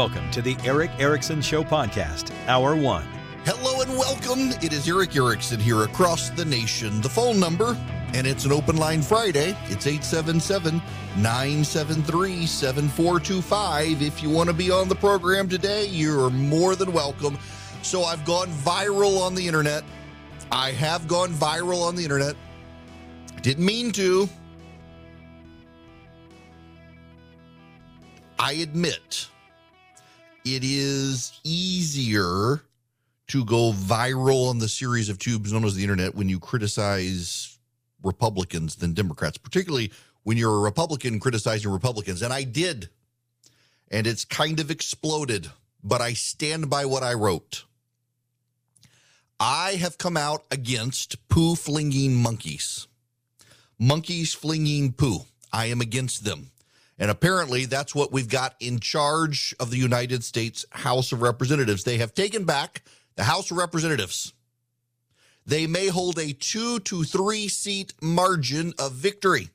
Welcome to the Erick Erickson Show podcast, Hour One. Hello and welcome. It is Erick Erickson here across the nation. The phone number, and it's an open line Friday. It's 877 973 7425. If you want to be on the program today, you're more than welcome. So I've gone viral on the internet. I have gone viral on the internet. Didn't mean to. I admit it is easier to go viral on the series of tubes known as the internet when you criticize Republicans than Democrats, particularly when you're a Republican criticizing Republicans. And I did. And it's kind of exploded, but I stand by what I wrote. I have come out against poo flinging monkeys, monkeys flinging poo. I am against them. And apparently, that's what we've got in charge of the United States House of Representatives. They have taken back the House of Representatives. They may hold a two to three seat margin of victory.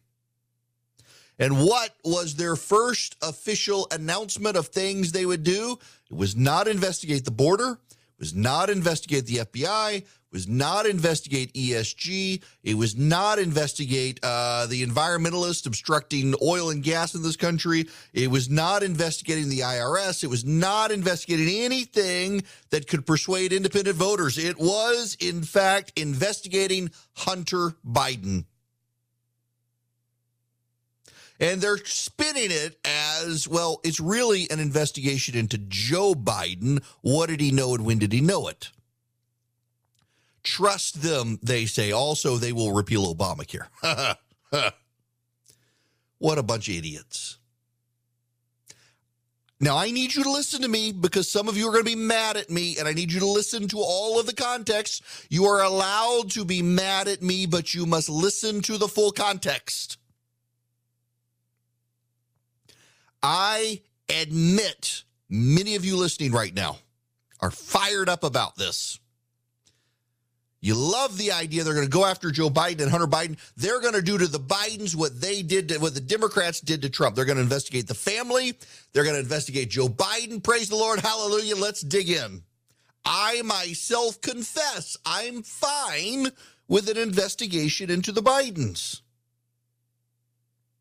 And what was their first official announcement of things they would do? It was not investigate the border, it was not investigate the FBI, was not investigate ESG. It was not investigate uh, the environmentalists obstructing oil and gas in this country. It was not investigating the IRS. It was not investigating anything that could persuade independent voters. It was, in fact, investigating Hunter Biden. And they're spinning it as well, it's really an investigation into Joe Biden. What did he know and when did he know it? Trust them, they say. Also, they will repeal Obamacare. what a bunch of idiots. Now, I need you to listen to me because some of you are going to be mad at me, and I need you to listen to all of the context. You are allowed to be mad at me, but you must listen to the full context. I admit many of you listening right now are fired up about this. You love the idea they're going to go after Joe Biden and Hunter Biden. They're going to do to the Bidens what they did to what the Democrats did to Trump. They're going to investigate the family. They're going to investigate Joe Biden. Praise the Lord. Hallelujah. Let's dig in. I myself confess I'm fine with an investigation into the Bidens.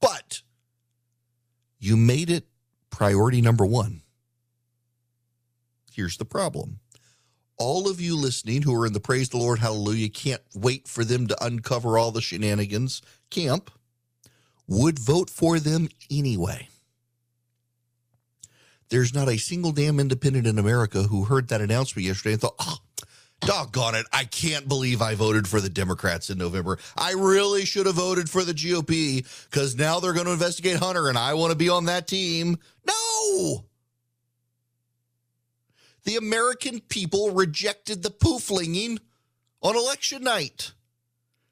But you made it priority number one. Here's the problem all of you listening who are in the Praise the Lord, Hallelujah, can't wait for them to uncover all the shenanigans camp, would vote for them anyway. There's not a single damn independent in America who heard that announcement yesterday and thought, oh, doggone it, I can't believe I voted for the Democrats in November. I really should have voted for the GOP because now they're going to investigate Hunter and I want to be on that team. No! The American people rejected the poo flinging on election night.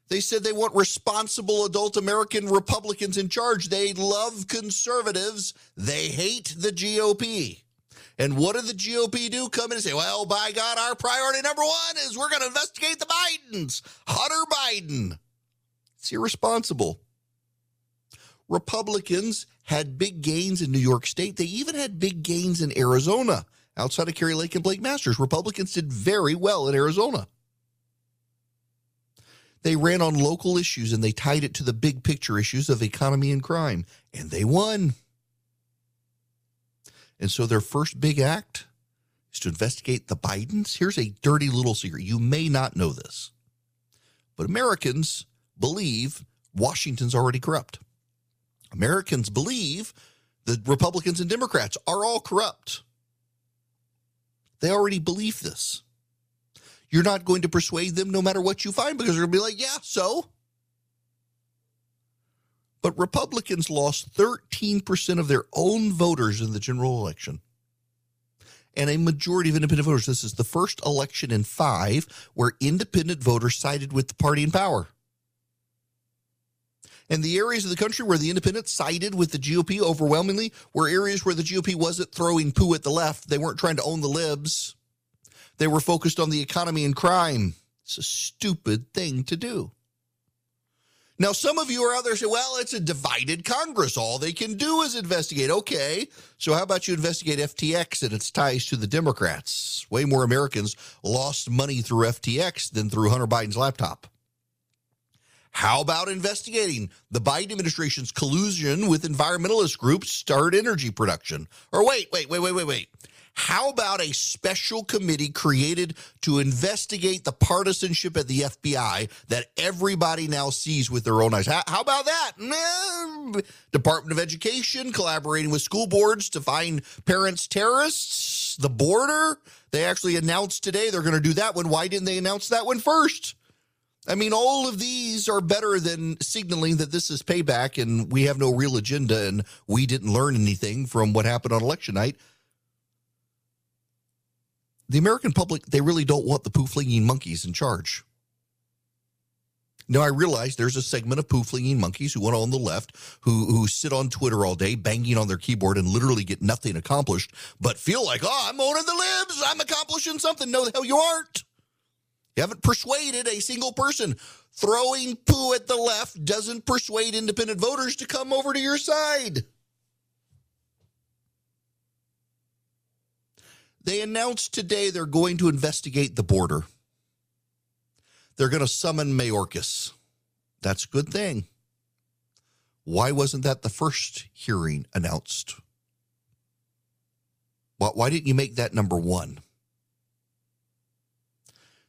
They said they want responsible adult American Republicans in charge. They love conservatives. They hate the GOP. And what did the GOP do? Come in and say, well, by God, our priority number one is we're going to investigate the Bidens, Hunter Biden. It's irresponsible. Republicans had big gains in New York State. They even had big gains in Arizona outside of Kari Lake and Blake Masters. Republicans did very well in Arizona. They ran on local issues and they tied it to the big picture issues of economy and crime, and they won. And so their first big act is to investigate the Bidens. Here's a dirty little secret. You may not know this, but Americans believe Washington's already corrupt. Americans believe the Republicans and Democrats are all corrupt. They already believe this. You're not going to persuade them no matter what you find because they're going to be like, yeah, so. But Republicans lost 13% of their own voters in the general election. And a majority of independent voters. This is the first election in five where independent voters sided with the party in power. And the areas of the country where the independents sided with the GOP overwhelmingly were areas where the GOP wasn't throwing poo at the left. They weren't trying to own the libs. They were focused on the economy and crime. It's a stupid thing to do. Now, some of you are out there saying, well, it's a divided Congress. All they can do is investigate. Okay. So, how about you investigate FTX and its ties to the Democrats? Way more Americans lost money through FTX than through Hunter Biden's laptop. How about investigating the Biden administration's collusion with environmentalist groups start energy production? Or wait, wait, wait, wait, wait, wait. How about a special committee created to investigate the partisanship at the FBI that everybody now sees with their own eyes? How, how about that? Mm, Department of Education collaborating with school boards to find parents terrorists, the border. They actually announced today they're going to do that one. Why didn't they announce that one first? I mean, all of these are better than signaling that this is payback and we have no real agenda and we didn't learn anything from what happened on election night the American public, they really don't want the poo flinging monkeys in charge. Now, I realize there's a segment of poo flinging monkeys who want on the left who, who sit on Twitter all day, banging on their keyboard and literally get nothing accomplished, but feel like, oh, I'm owning the libs. I'm accomplishing something. No, the hell you aren't. You haven't persuaded a single person. Throwing poo at the left doesn't persuade independent voters to come over to your side. They announced today they're going to investigate the border. They're going to summon Mayorkas. That's a good thing. Why wasn't that the first hearing announced? Why didn't you make that number one?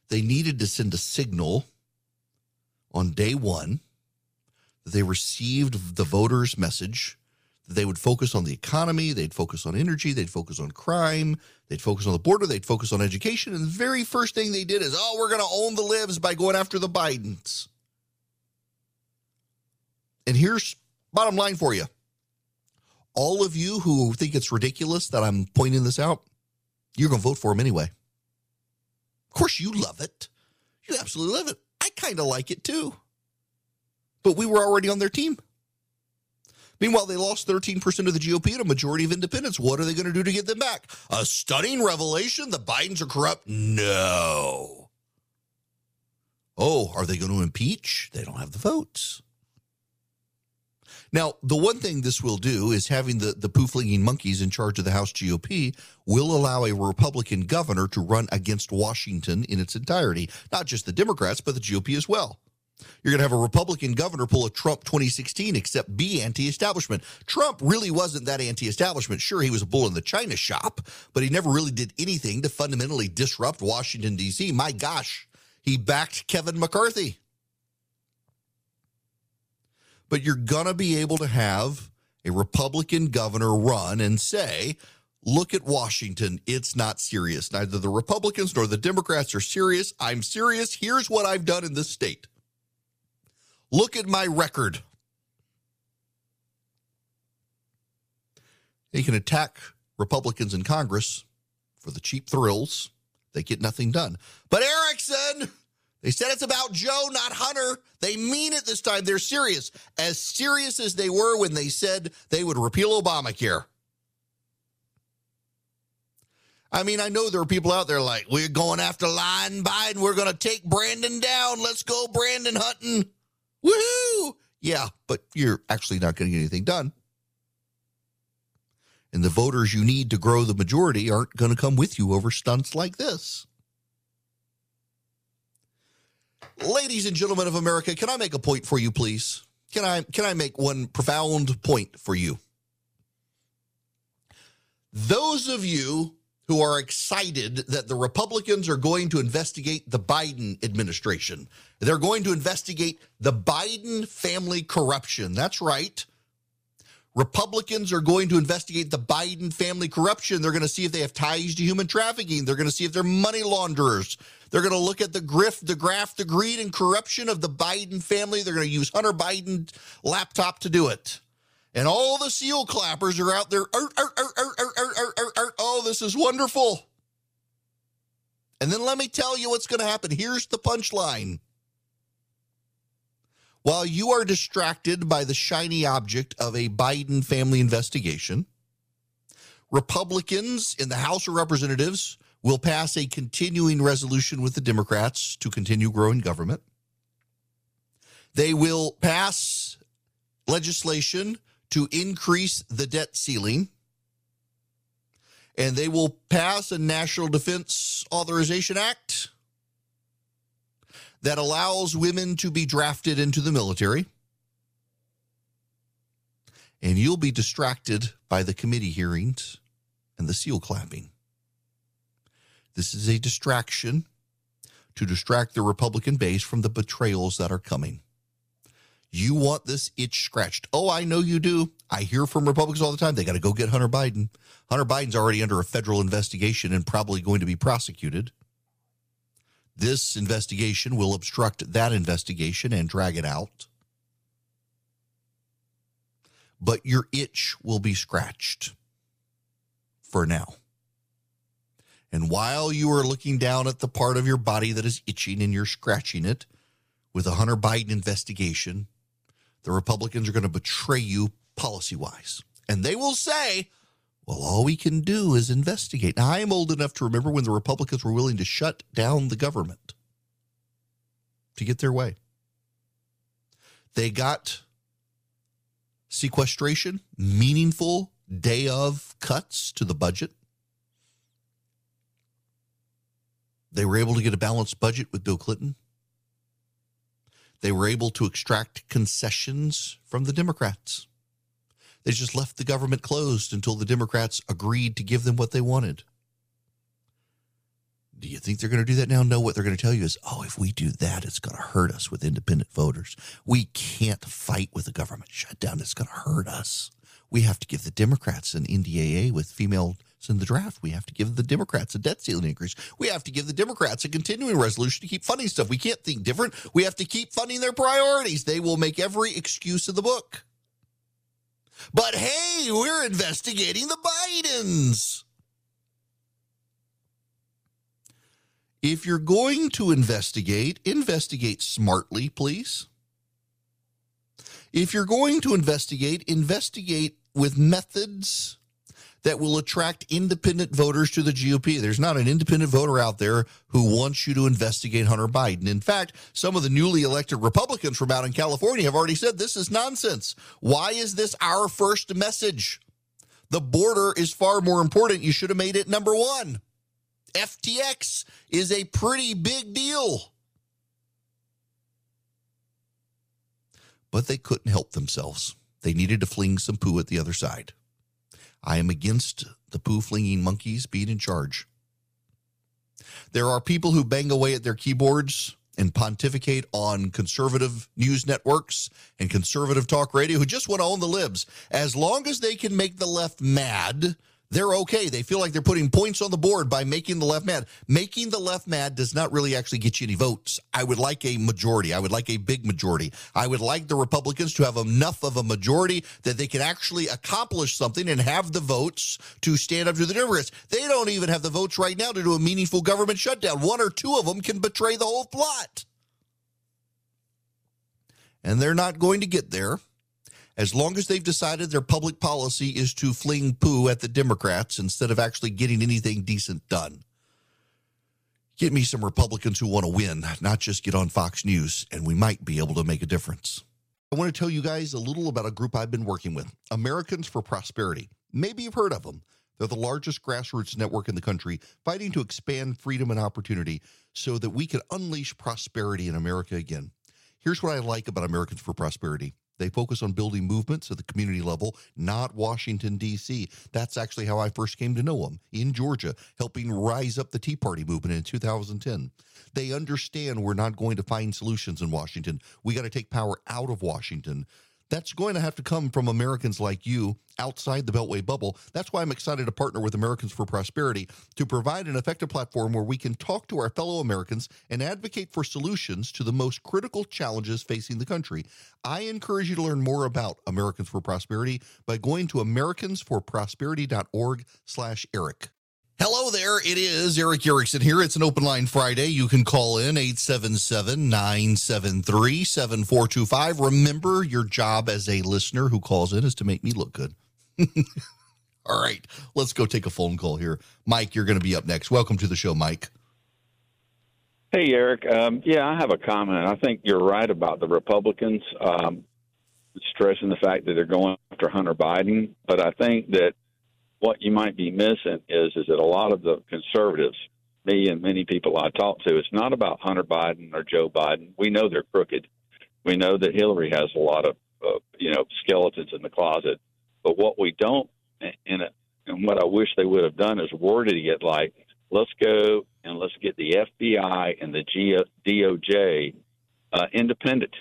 They needed to send a signal on day one that they received the voters' message That they would focus on the economy, they'd focus on energy, they'd focus on crime, they'd focus on the border, they'd focus on education. And the very first thing they did is, oh, we're going to own the libs by going after the Bidens. And here's bottom line for you. All of you who think it's ridiculous that I'm pointing this out, you're going to vote for him anyway. Of course, you love it. You absolutely love it. I kind of like it too. But we were already on their team. Meanwhile, they lost 13% of the GOP and a majority of independents. What are they going to do to get them back? A stunning revelation? The Bidens are corrupt? No. Oh, are they going to impeach? They don't have the votes. Now, the one thing this will do is having the, the poo flinging monkeys in charge of the House GOP will allow a Republican governor to run against Washington in its entirety. Not just the Democrats, but the GOP as well. You're going to have a Republican governor pull a Trump 2016, except be anti establishment. Trump really wasn't that anti establishment. Sure, he was a bull in the China shop, but he never really did anything to fundamentally disrupt Washington, D.C. My gosh, he backed Kevin McCarthy. But you're going to be able to have a Republican governor run and say, look at Washington. It's not serious. Neither the Republicans nor the Democrats are serious. I'm serious. Here's what I've done in this state. Look at my record. They can attack Republicans in Congress for the cheap thrills. They get nothing done. But Erickson, they said it's about Joe, not Hunter. They mean it this time. They're serious. As serious as they were when they said they would repeal Obamacare. I mean, I know there are people out there like, we're going after Line Biden. We're going to take Brandon down. Let's go, Brandon Hutton. Woohoo! Yeah, but you're actually not going to get anything done. And the voters you need to grow the majority aren't going to come with you over stunts like this. Ladies and gentlemen of America, can I make a point for you, please? Can I can I make one profound point for you? Those of you who are excited that the Republicans are going to investigate the Biden administration. They're going to investigate the Biden family corruption. That's right. Republicans are going to investigate the Biden family corruption. They're going to see if they have ties to human trafficking. They're going to see if they're money launderers. They're going to look at the grift, the graft, the greed, and corruption of the Biden family. They're going to use Hunter Biden's laptop to do it and all the seal clappers are out there. Er, er, er, oh, this is wonderful. And then let me tell you what's going to happen. Here's the punchline. While you are distracted by the shiny object of a Biden family investigation, Republicans in the House of Representatives will pass a continuing resolution with the Democrats to continue growing government. They will pass legislation to increase the debt ceiling. And they will pass a National Defense Authorization Act that allows women to be drafted into the military. And you'll be distracted by the committee hearings and the seal clapping. This is a distraction to distract the Republican base from the betrayals that are coming. You want this itch scratched. Oh, I know you do. I hear from Republicans all the time. They got to go get Hunter Biden. Hunter Biden's already under a federal investigation and probably going to be prosecuted. This investigation will obstruct that investigation and drag it out. But your itch will be scratched for now. And while you are looking down at the part of your body that is itching and you're scratching it with a Hunter Biden investigation, the Republicans are going to betray you policy wise. And they will say, well, all we can do is investigate. Now, I am old enough to remember when the Republicans were willing to shut down the government to get their way. They got sequestration, meaningful day of cuts to the budget. They were able to get a balanced budget with Bill Clinton. They were able to extract concessions from the Democrats. They just left the government closed until the Democrats agreed to give them what they wanted. Do you think they're going to do that now? No, what they're going to tell you is, oh, if we do that, it's going to hurt us with independent voters. We can't fight with the government shutdown. It's going to hurt us. We have to give the Democrats an NDAA with females in the draft. We have to give the Democrats a debt ceiling increase. We have to give the Democrats a continuing resolution to keep funding stuff. We can't think different. We have to keep funding their priorities. They will make every excuse in the book. But hey, we're investigating the Bidens. If you're going to investigate, investigate smartly, please. If you're going to investigate, investigate with methods that will attract independent voters to the GOP. There's not an independent voter out there who wants you to investigate Hunter Biden. In fact, some of the newly elected Republicans from out in California have already said this is nonsense. Why is this our first message? The border is far more important. You should have made it number one. FTX is a pretty big deal. But they couldn't help themselves. They needed to fling some poo at the other side. I am against the poo flinging monkeys being in charge. There are people who bang away at their keyboards and pontificate on conservative news networks and conservative talk radio who just want to own the libs. As long as they can make the left mad, they're okay. They feel like they're putting points on the board by making the left mad. Making the left mad does not really actually get you any votes. I would like a majority. I would like a big majority. I would like the Republicans to have enough of a majority that they can actually accomplish something and have the votes to stand up to the Democrats. They don't even have the votes right now to do a meaningful government shutdown. One or two of them can betray the whole plot. And they're not going to get there as long as they've decided their public policy is to fling poo at the Democrats instead of actually getting anything decent done. Get me some Republicans who want to win, not just get on Fox News, and we might be able to make a difference. I want to tell you guys a little about a group I've been working with Americans for Prosperity. Maybe you've heard of them. They're the largest grassroots network in the country, fighting to expand freedom and opportunity so that we can unleash prosperity in America again. Here's what I like about Americans for Prosperity they focus on building movements at the community level, not Washington, D.C. That's actually how I first came to know them in Georgia, helping rise up the Tea Party movement in 2010. They understand we're not going to find solutions in Washington. We got to take power out of Washington. That's going to have to come from Americans like you outside the Beltway bubble. That's why I'm excited to partner with Americans for Prosperity to provide an effective platform where we can talk to our fellow Americans and advocate for solutions to the most critical challenges facing the country. I encourage you to learn more about Americans for Prosperity by going to americansforprosperity.org slash Eric. Hello there. It is Erick Erickson here. It's an open line Friday. You can call in 877 973 7425. Remember, your job as a listener who calls in is to make me look good. All right, let's go take a phone call here. Mike, you're going to be up next. Welcome to the show, Mike. Hey, Erick. Um, yeah, I have a comment. I think you're right about the Republicans um, stressing the fact that they're going after Hunter Biden. But I think that what you might be missing is is that a lot of the conservatives, me and many people I talk to, it's not about Hunter Biden or Joe Biden. We know they're crooked. We know that Hillary has a lot of uh, you know skeletons in the closet. But what we don't, and, and what I wish they would have done is worded it like, let's go and let's get the FBI and the G- DOJ uh, independent,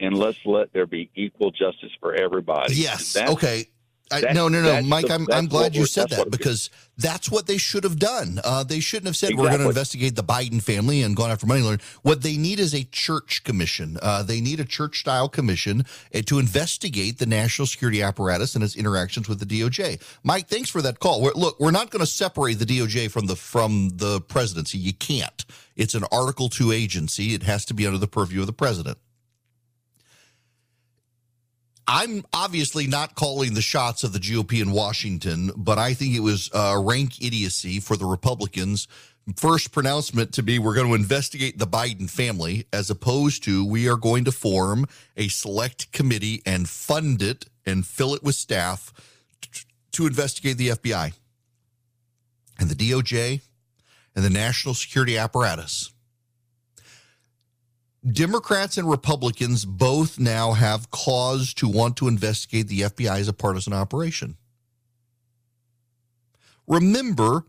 and let's let there be equal justice for everybody. Yes. Okay. I, no, no, no, Mike. The, I'm, I'm glad you said that because that's what they should have done. Uh, they shouldn't have said exactly. we're going to investigate the Biden family and gone after money laundering. What they need is a church commission. Uh, they need a church-style commission uh, to investigate the national security apparatus and its interactions with the DOJ. Mike, thanks for that call. We're, look, we're not going to separate the DOJ from the from the presidency. You can't. It's an Article Two agency. It has to be under the purview of the president. I'm obviously not calling the shots of the GOP in Washington, but I think it was uh, rank idiocy for the Republicans. First pronouncement to be we're going to investigate the Biden family, as opposed to we are going to form a select committee and fund it and fill it with staff t- to investigate the FBI and the DOJ and the national security apparatus. Democrats and Republicans both now have cause to want to investigate the FBI as a partisan operation. Remember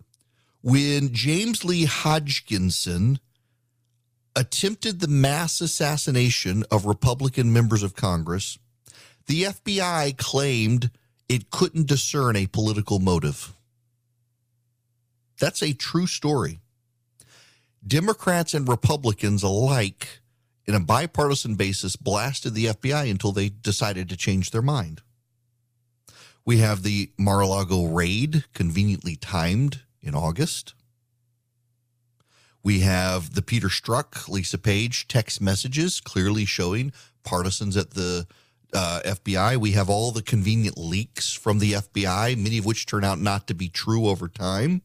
when James Lee Hodgkinson attempted the mass assassination of Republican members of Congress, the FBI claimed it couldn't discern a political motive. That's a true story. Democrats and Republicans alike in a bipartisan basis, blasted the FBI until they decided to change their mind. We have the Mar a Lago raid, conveniently timed in August. We have the Peter Strzok, Lisa Page text messages clearly showing partisans at the uh, FBI. We have all the convenient leaks from the FBI, many of which turn out not to be true over time.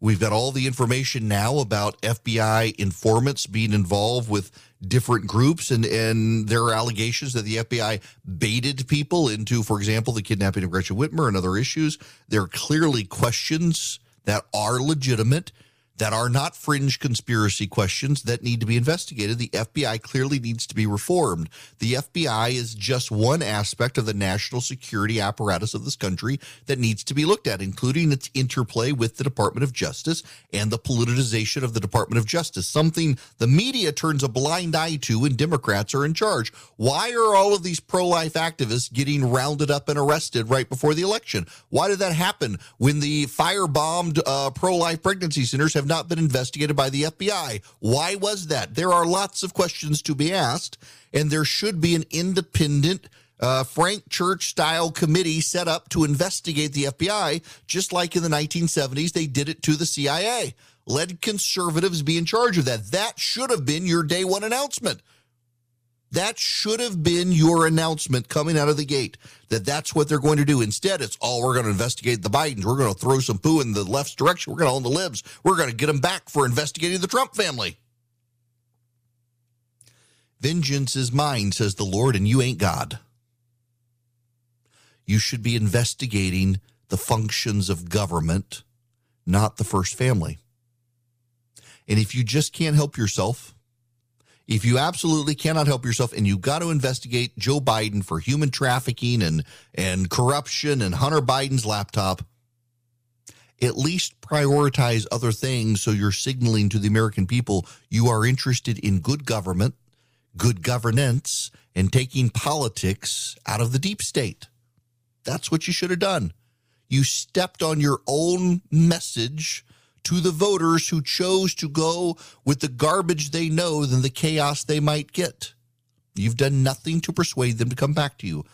We've got all the information now about FBI informants being involved with different groups and, and there are allegations that the FBI baited people into, for example, the kidnapping of Gretchen Whitmer and other issues. There are clearly questions that are legitimate that are not fringe conspiracy questions that need to be investigated. The FBI clearly needs to be reformed. The FBI is just one aspect of the national security apparatus of this country that needs to be looked at, including its interplay with the Department of Justice and the politicization of the Department of Justice, something the media turns a blind eye to when Democrats are in charge. Why are all of these pro life activists getting rounded up and arrested right before the election? Why did that happen when the firebombed uh, pro life pregnancy centers have not been investigated by the FBI. Why was that? There are lots of questions to be asked, and there should be an independent uh, Frank Church style committee set up to investigate the FBI, just like in the 1970s they did it to the CIA. Let conservatives be in charge of that. That should have been your day one announcement. That should have been your announcement coming out of the gate that that's what they're going to do. Instead, it's, oh, we're going to investigate the Bidens. We're going to throw some poo in the left's direction. We're going to own the libs. We're going to get them back for investigating the Trump family. Vengeance is mine, says the Lord, and you ain't God. You should be investigating the functions of government, not the first family. And if you just can't help yourself, if you absolutely cannot help yourself and you got to investigate Joe Biden for human trafficking and and corruption and Hunter Biden's laptop, at least prioritize other things so you're signaling to the American people you are interested in good government, good governance, and taking politics out of the deep state. That's what you should have done. You stepped on your own message to the voters who chose to go with the garbage they know than the chaos they might get. You've done nothing to persuade them to come back to you.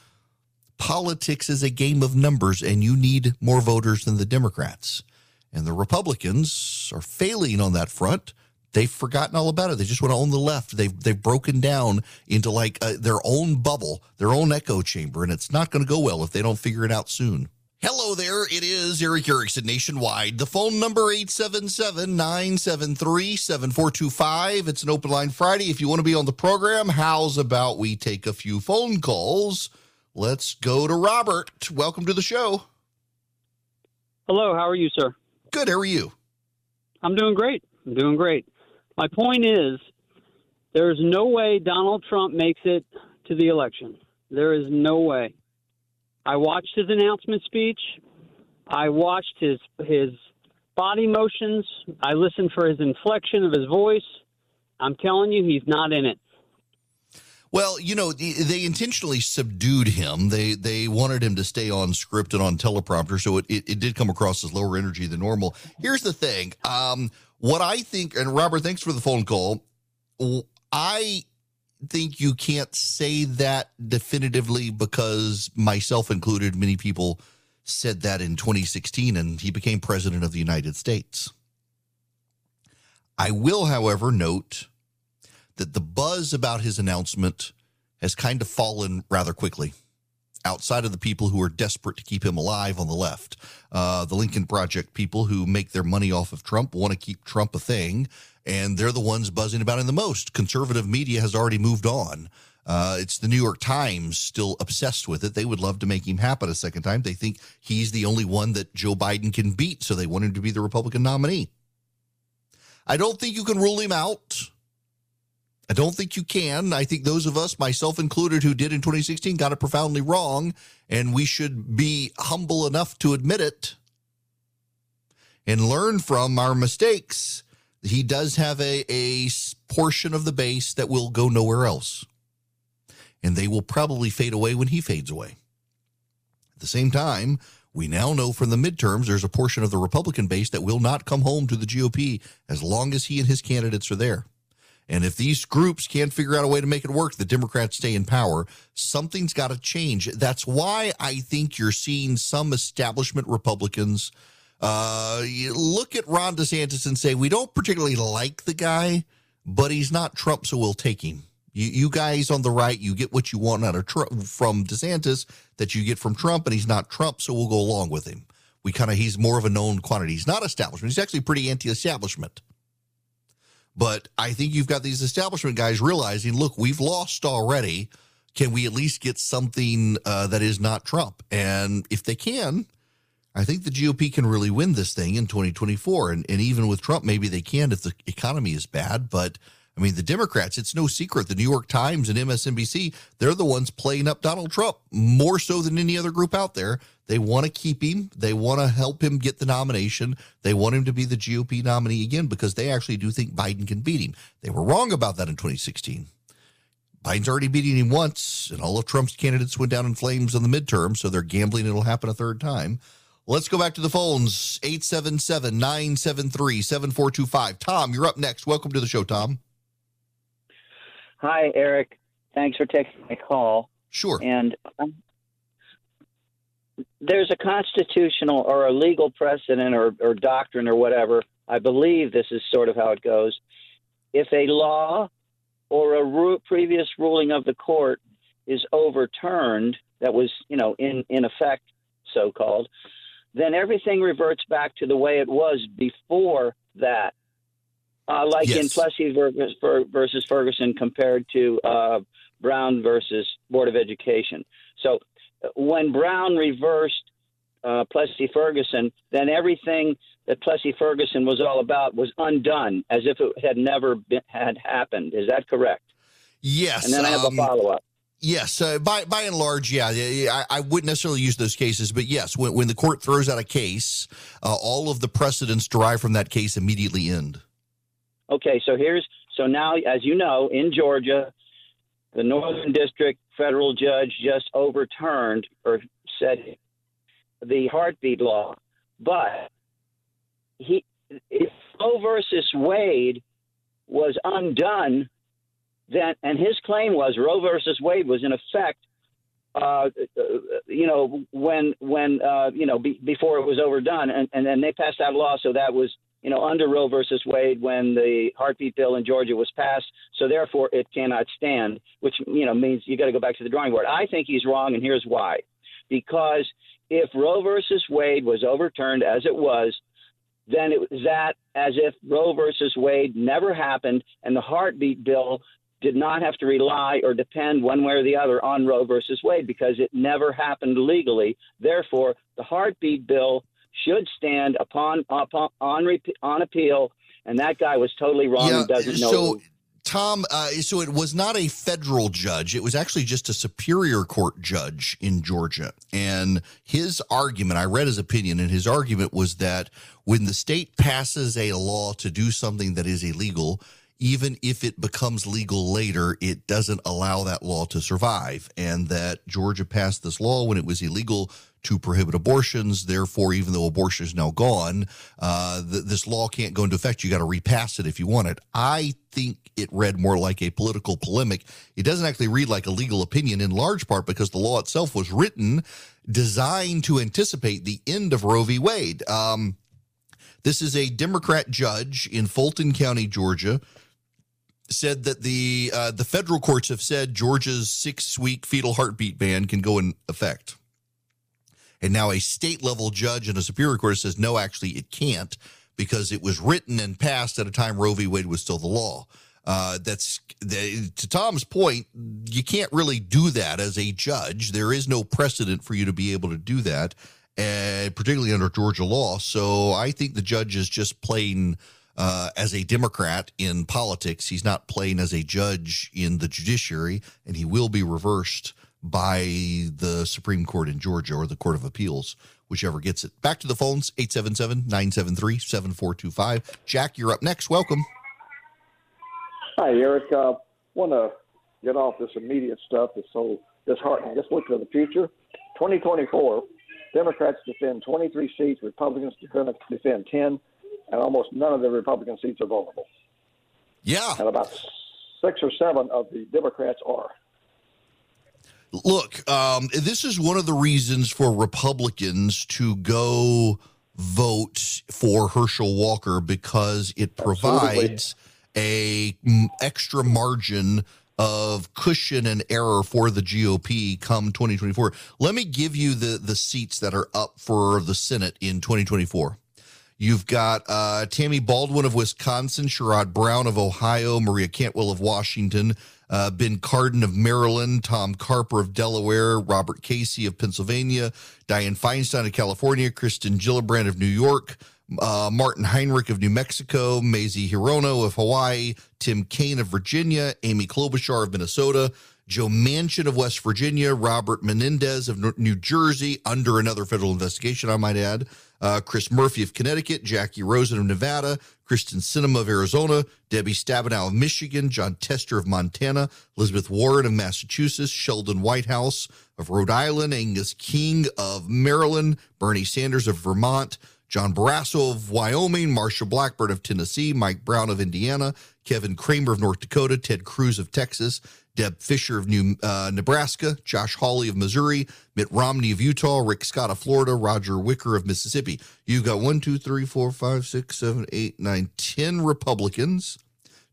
Politics is a game of numbers, and you need more voters than the Democrats. And the Republicans are failing on that front. They've forgotten all about it. They just want to own the left. They've they've broken down into like uh, their own bubble, their own echo chamber, and it's not going to go well if they don't figure it out soon. Hello there. It is Erick Erickson nationwide. The phone number 877-973-7425. It's an open line Friday. If you want to be on the program, how's about we take a few phone calls? Let's go to Robert. Welcome to the show. Hello, how are you, sir? Good. How are you? I'm doing great. I'm doing great. My point is there's no way Donald Trump makes it to the election. There is no way. I watched his announcement speech. I watched his his body motions. I listened for his inflection of his voice. I'm telling you, he's not in it. Well, you know, they intentionally subdued him. They they wanted him to stay on script and on teleprompter, so it, it, it did come across as lower energy than normal. Here's the thing. Um, what I think, and Robert, thanks for the phone call. I think you can't say that definitively because myself included, many people said that in 2016 and he became president of the United States. I will, however, note that the buzz about his announcement has kind of fallen rather quickly outside of the people who are desperate to keep him alive on the left. Uh, the Lincoln Project people who make their money off of Trump want to keep Trump a thing and they're the ones buzzing about it the most. Conservative media has already moved on. Uh, it's the New York Times still obsessed with it. They would love to make him happen a second time. They think he's the only one that Joe Biden can beat, so they want him to be the Republican nominee. I don't think you can rule him out. I don't think you can. I think those of us, myself included, who did in 2016 got it profoundly wrong, and we should be humble enough to admit it and learn from our mistakes he does have a, a portion of the base that will go nowhere else. And they will probably fade away when he fades away. At the same time, we now know from the midterms there's a portion of the Republican base that will not come home to the GOP as long as he and his candidates are there. And if these groups can't figure out a way to make it work, the Democrats stay in power, something's got to change. That's why I think you're seeing some establishment Republicans uh, you look at Ron DeSantis and say, we don't particularly like the guy, but he's not Trump, so we'll take him. You, you guys on the right, you get what you want out of Trump from DeSantis that you get from Trump, and he's not Trump, so we'll go along with him. We kind of, he's more of a known quantity. He's not establishment. He's actually pretty anti establishment. But I think you've got these establishment guys realizing, look, we've lost already. Can we at least get something uh, that is not Trump? And if they can, I think the GOP can really win this thing in 2024. And, and even with Trump, maybe they can if the economy is bad. But I mean, the Democrats, it's no secret. The New York Times and MSNBC, they're the ones playing up Donald Trump more so than any other group out there. They want to keep him. They want to help him get the nomination. They want him to be the GOP nominee again because they actually do think Biden can beat him. They were wrong about that in 2016. Biden's already beating him once, and all of Trump's candidates went down in flames on the midterm, so they're gambling it'll happen a third time. Let's go back to the phones 877 973 7425. Tom, you're up next. Welcome to the show, Tom. Hi, Erick. Thanks for taking my call. Sure. And um, there's a constitutional or a legal precedent or, or doctrine or whatever. I believe this is sort of how it goes. If a law or a ru- previous ruling of the court is overturned that was, you know, in, in effect, so called, then everything reverts back to the way it was before that. Uh, like yes. in Plessy versus Ferguson compared to uh, Brown versus Board of Education. So uh, when Brown reversed uh, Plessy Ferguson, then everything that Plessy Ferguson was all about was undone, as if it had never been, had happened. Is that correct? Yes. And then I have um, a follow up. Yes, uh, by by and large, yeah, I, I, wouldn't necessarily use those cases, but yes, when, when the court throws out a case, uh, all of the precedents derived from that case immediately end. Okay, so here's so now, as you know, in Georgia, the Northern District federal judge just overturned or said the heartbeat law, but he Roe versus Wade was undone then, and his claim was Roe versus Wade was in effect, uh, you know, when when uh, you know be, before it was overdone, and, and then they passed that law, so that was you know under Roe versus Wade when the heartbeat bill in Georgia was passed, so therefore it cannot stand, which you know means you got to go back to the drawing board. I think he's wrong, and here's why, because if Roe versus Wade was overturned as it was, then it was that as if Roe versus Wade never happened and the heartbeat bill did not have to rely or depend one way or the other on Roe versus Wade because it never happened legally. Therefore, the heartbeat bill should stand upon upon on on appeal, and that guy was totally wrong Yeah, and doesn't know. so Tom, uh, so it was not a federal judge. It was actually just a superior court judge in Georgia. And his argument, I read his opinion, and his argument was that when the state passes a law to do something that is illegal, even if it becomes legal later, it doesn't allow that law to survive. And that Georgia passed this law when it was illegal to prohibit abortions. Therefore, even though abortion is now gone, uh, th- this law can't go into effect. You got to repass it if you want it. I think it read more like a political polemic. It doesn't actually read like a legal opinion in large part because the law itself was written designed to anticipate the end of Roe v. Wade. Um, this is a Democrat judge in Fulton County, Georgia, said that the uh, the federal courts have said Georgia's six week fetal heartbeat ban can go in effect. And now a state level judge in a superior court says no, actually it can't because it was written and passed at a time Roe v. Wade was still the law. Uh, that's to Tom's point. You can't really do that as a judge. There is no precedent for you to be able to do that, and particularly under Georgia law. So I think the judge is just playing uh, as a Democrat in politics. He's not playing as a judge in the judiciary, and he will be reversed by the Supreme Court in Georgia or the Court of Appeals, whichever gets it. Back to the phones 877 973 7425. Jack, you're up next. Welcome. Hi, Erick. Uh, want to get off this immediate stuff that's so disheartening. Just look to the future. 2024, Democrats defend 23 seats, Republicans defend 10, and almost none of the Republican seats are vulnerable. Yeah. And about six or seven of the Democrats are. Look, um, this is one of the reasons for Republicans to go vote for Herschel Walker because it provides a mm, extra margin of cushion and error for the GOP come 2024. Let me give you the the seats that are up for the Senate in 2024. You've got uh, Tammy Baldwin of Wisconsin, Sherrod Brown of Ohio, Maria Cantwell of Washington, uh, Ben Cardin of Maryland, Tom Carper of Delaware, Robert Casey of Pennsylvania, Dianne Feinstein of California, Kirsten Gillibrand of New York, uh, Martin Heinrich of New Mexico, Mazie Hirono of Hawaii, Tim Kaine of Virginia, Amy Klobuchar of Minnesota, Joe Manchin of West Virginia, Robert Menendez of New Jersey, under another federal investigation, I might add, uh, Chris Murphy of Connecticut, Jackie Rosen of Nevada, Kyrsten Sinema of Arizona, Debbie Stabenow of Michigan, Jon Tester of Montana, Elizabeth Warren of Massachusetts, Sheldon Whitehouse of Rhode Island, Angus King of Maryland, Bernie Sanders of Vermont, John Barrasso of Wyoming, Marsha Blackburn of Tennessee, Mike Braun of Indiana, Kevin Cramer of North Dakota, Ted Cruz of Texas, Deb Fischer of New uh, Nebraska, Josh Hawley of Missouri, Mitt Romney of Utah, Rick Scott of Florida, Roger Wicker of Mississippi. You've got one, two, three, four, five, six, seven, eight, nine, ten Republicans,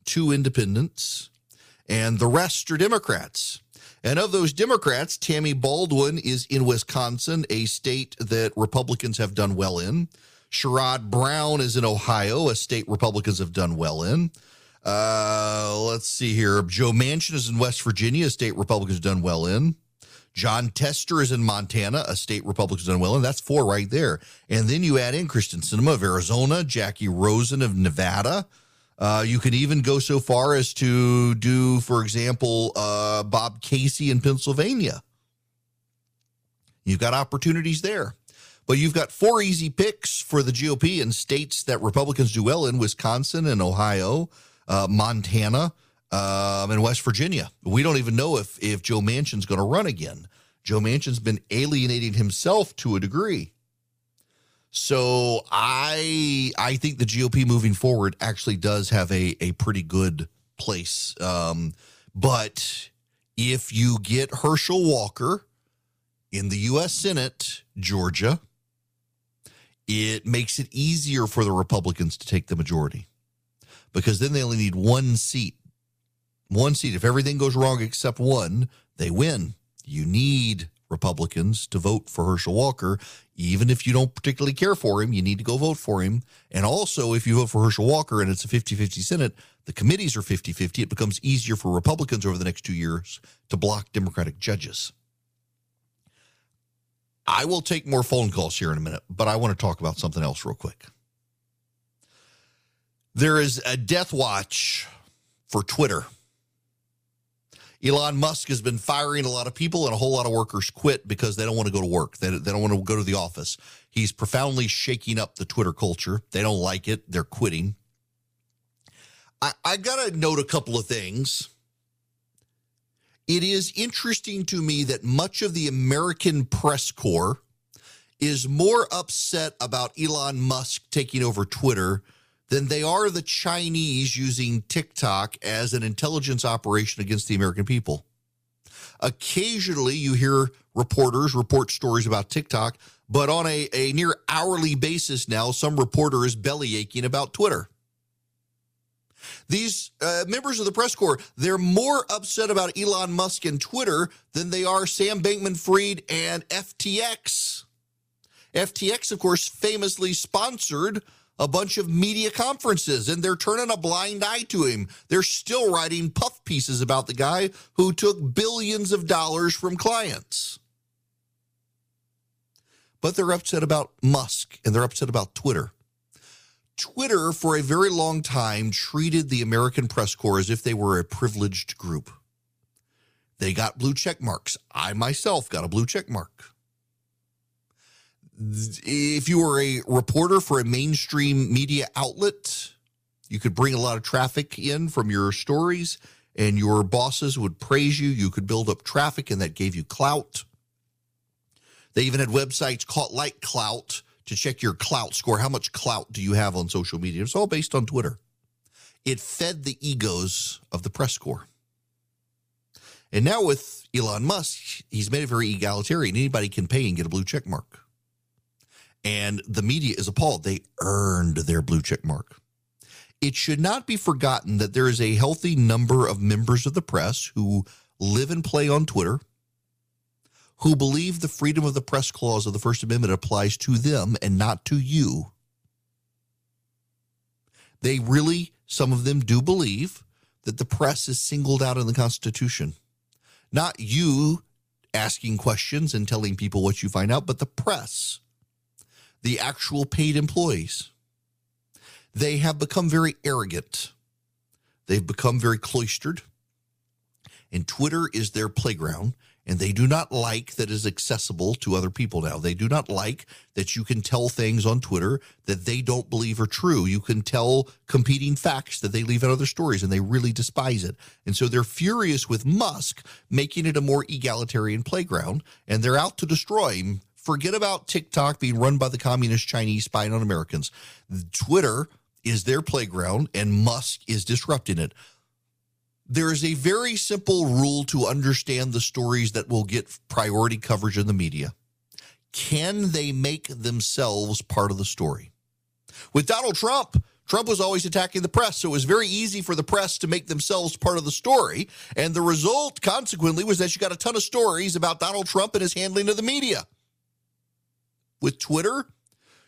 two independents, and the rest are Democrats. And of those Democrats, Tammy Baldwin is in Wisconsin, a state that Republicans have done well in. Sherrod Brown is in Ohio, a state Republicans have done well in. Uh, let's see here. Joe Manchin is in West Virginia, a state Republicans done well in. Jon Tester is in Montana, a state Republicans done well in. That's four right there. And then you add in Kyrsten Sinema of Arizona, Jackie Rosen of Nevada. Uh, you can even go so far as to do, for example, uh, Bob Casey in Pennsylvania. You've got opportunities there. But you've got four easy picks for the GOP in states that Republicans do well in Wisconsin and Ohio, uh, Montana, um, and West Virginia. We don't even know if, if Joe Manchin's going to run again. Joe Manchin's been alienating himself to a degree. So I I think the GOP moving forward actually does have a, a pretty good place. Um, but if you get Herschel Walker in the U.S. Senate, Georgia, it makes it easier for the Republicans to take the majority because then they only need one seat. One seat. If everything goes wrong except one, they win. You need Republicans to vote for Herschel Walker. Even if you don't particularly care for him, you need to go vote for him. And also, if you vote for Herschel Walker and it's a 50 50 Senate, the committees are 50 50. It becomes easier for Republicans over the next two years to block Democratic judges. I will take more phone calls here in a minute, but I want to talk about something else real quick. There is a death watch for Twitter. Elon Musk has been firing a lot of people, and a whole lot of workers quit because they don't want to go to work. They, they don't want to go to the office. He's profoundly shaking up the Twitter culture. They don't like it. They're quitting. I, I got to note a couple of things. It is interesting to me that much of the American press corps is more upset about Elon Musk taking over Twitter than they are the Chinese using TikTok as an intelligence operation against the American people. Occasionally, you hear reporters report stories about TikTok, but on a, a near hourly basis now, some reporter is belly aching about Twitter. These uh, members of the press corps, they're more upset about Elon Musk and Twitter than they are Sam Bankman Fried and FTX. FTX, of course, famously sponsored a bunch of media conferences and they're turning a blind eye to him. They're still writing puff pieces about the guy who took billions of dollars from clients. But they're upset about Musk and they're upset about Twitter. Twitter, for a very long time, treated the American press corps as if they were a privileged group. They got blue check marks. I myself got a blue check mark if you were a reporter for a mainstream media outlet, you could bring a lot of traffic in from your stories, and your bosses would praise you. You could build up traffic, and that gave you clout. They even had websites called like Klout to check your clout score. How much clout do you have on social media? It's all based on Twitter. It fed the egos of the press corps. And now with Elon Musk, he's made it very egalitarian. Anybody can pay and get a blue check mark and the media is appalled. They earned their blue check mark. It should not be forgotten that there is a healthy number of members of the press who live and play on Twitter who believe the freedom of the press clause of the First Amendment applies to them and not to you. They really, some of them do believe that the press is singled out in the Constitution. Not you asking questions and telling people what you find out, but the press the actual paid employees. They have become very arrogant. They've become very cloistered. And Twitter is their playground. And they do not like that is accessible to other people now. They do not like that you can tell things on Twitter that they don't believe are true. You can tell competing facts that they leave in other stories, and they really despise it. And so they're furious with Musk making it a more egalitarian playground, and they're out to destroy him Forget about TikTok being run by the communist Chinese spying on Americans. Twitter is their playground and Musk is disrupting it. There is a very simple rule to understand the stories that will get priority coverage in the media. Can they make themselves part of the story? With Donald Trump, Trump was always attacking the press, so it was very easy for the press to make themselves part of the story. And the result, consequently, was that you got a ton of stories about Donald Trump and his handling of the media with Twitter.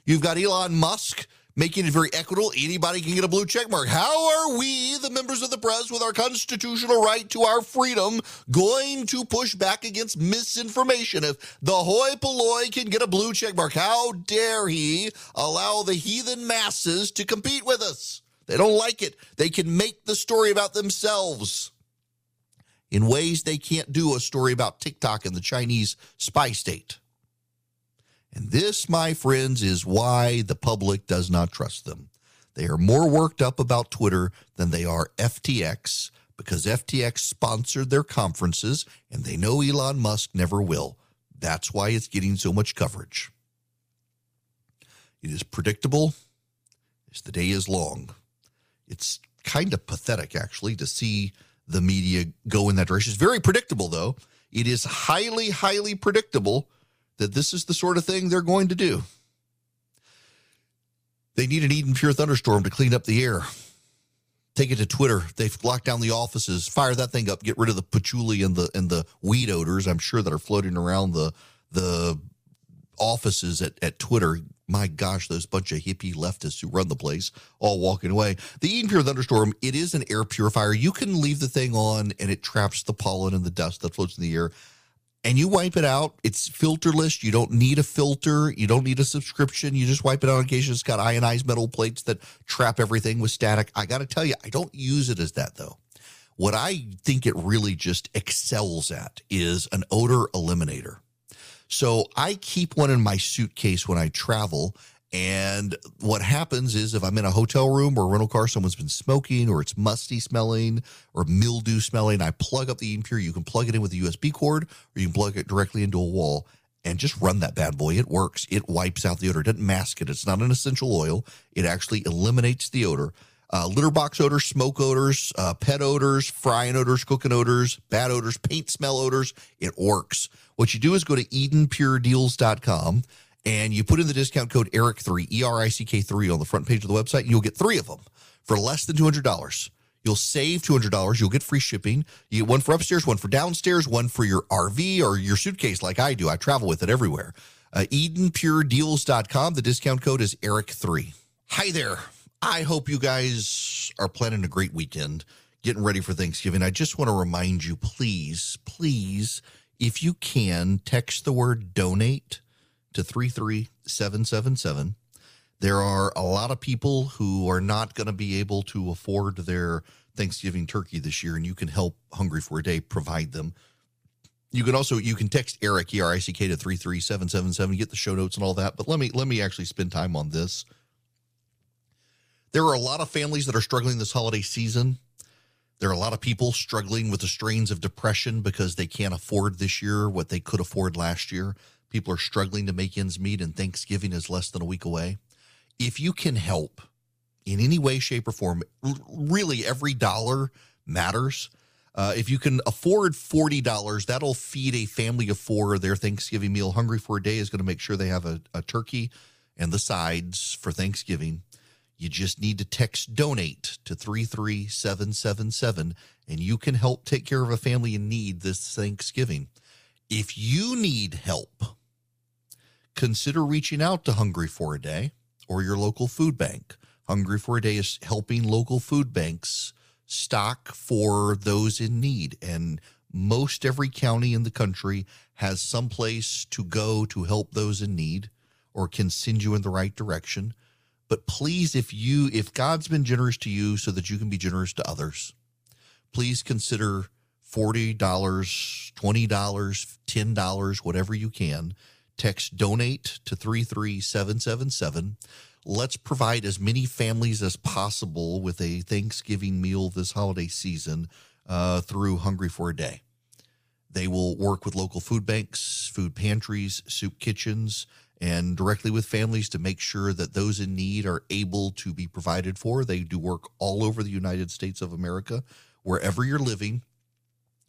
You've got Elon Musk making it very equitable. Anybody can get a blue check mark. How are we, the members of the press, with our constitutional right to our freedom, going to push back against misinformation? If the hoi polloi can get a blue check mark, how dare he allow the heathen masses to compete with us? They don't like it. They can make the story about themselves in ways they can't do a story about TikTok and the Chinese spy state. And this, my friends, is why the public does not trust them. They are more worked up about Twitter than they are FTX because FTX sponsored their conferences and they know Elon Musk never will. That's why it's getting so much coverage. It is predictable as the day is long. It's kind of pathetic, actually, to see the media go in that direction. It's very predictable, though. It is highly, highly predictable that this is the sort of thing they're going to do. They need an Eden Pure thunderstorm to clean up the air. take it to Twitter. They've locked down the offices. Fire that thing up. Get rid of the patchouli and the and the weed odors. I'm sure that are floating around the the offices at, at Twitter. My gosh, those bunch of hippie leftists who run the place all walking away. The Eden Pure Thunderstorm, it is an air purifier. You can leave the thing on and it traps the pollen and the dust that floats in the air and you wipe it out. It's filterless. You don't need a filter. You don't need a subscription. You just wipe it out on occasion. It's got ionized metal plates that trap everything with static. I got to tell you, I don't use it as that though. What I think it really just excels at is an odor eliminator. So I keep one in my suitcase when I travel and what happens is if I'm in a hotel room or a rental car, someone's been smoking or it's musty smelling or mildew smelling, I plug up the Eden Pure. You can plug it in with a USB cord or you can plug it directly into a wall and just run that bad boy. It works. It wipes out the odor. It doesn't mask it. It's not an essential oil. It actually eliminates the odor. Uh, litter box odors, smoke odors, uh, pet odors, frying odors, cooking odors, bad odors, paint smell odors. It works. What you do is go to EdenPureDeals.com and you put in the discount code ERICK3, E R I C K 3 on the front page of the website, and you'll get three of them for less than $200. You'll save $200. You'll get free shipping. You get one for upstairs, one for downstairs, one for your RV or your suitcase, like I do. I travel with it everywhere. Uh, EdenPureDeals.com. The discount code is ERICK3. Hi there. I hope you guys are planning a great weekend, getting ready for Thanksgiving. I just want to remind you, please, please, if you can, text the word donate to 33777. There are a lot of people who are not going to be able to afford their Thanksgiving turkey this year, and you can help Hungry for a Day provide them. You can also you can text Erick E R I C K to three three seven seven seven. Get the show notes and all that. But let me let me actually spend time on this. There are a lot of families that are struggling this holiday season. There are a lot of people struggling with the strains of depression because they can't afford this year what they could afford last year. People are struggling to make ends meet, and Thanksgiving is less than a week away. If you can help in any way, shape, or form, really every dollar matters. Uh, if you can afford $40, that'll feed a family of four their Thanksgiving meal. Hungry for a Day is going to make sure they have a, a turkey and the sides for Thanksgiving. You just need to text donate to 33777 and you can help take care of a family in need this Thanksgiving. If you need help, consider reaching out to Hungry for a Day or your local food bank. Hungry for a Day is helping local food banks stock for those in need. And most every county in the country has some place to go to help those in need or can send you in the right direction. But please, if you if God's been generous to you so that you can be generous to others, please consider $40, $20, $10, whatever you can. Text donate to 33777. Let's provide as many families as possible with a Thanksgiving meal this holiday season uh, through Hungry for a Day. They will work with local food banks, food pantries, soup kitchens, and directly with families to make sure that those in need are able to be provided for. They do work all over the United States of America. Wherever you're living,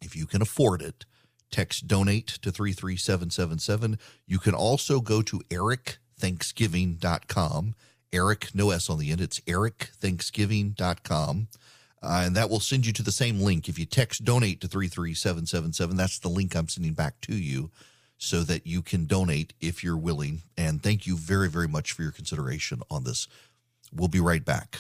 if you can afford it, text donate to 33777. You can also go to erickthanksgiving.com. Erick, no S on the end. It's erickthanksgiving.com. Uh, and that will send you to the same link. If you text donate to 33777, that's the link I'm sending back to you so that you can donate if you're willing. And thank you very, very much for your consideration on this. We'll be right back.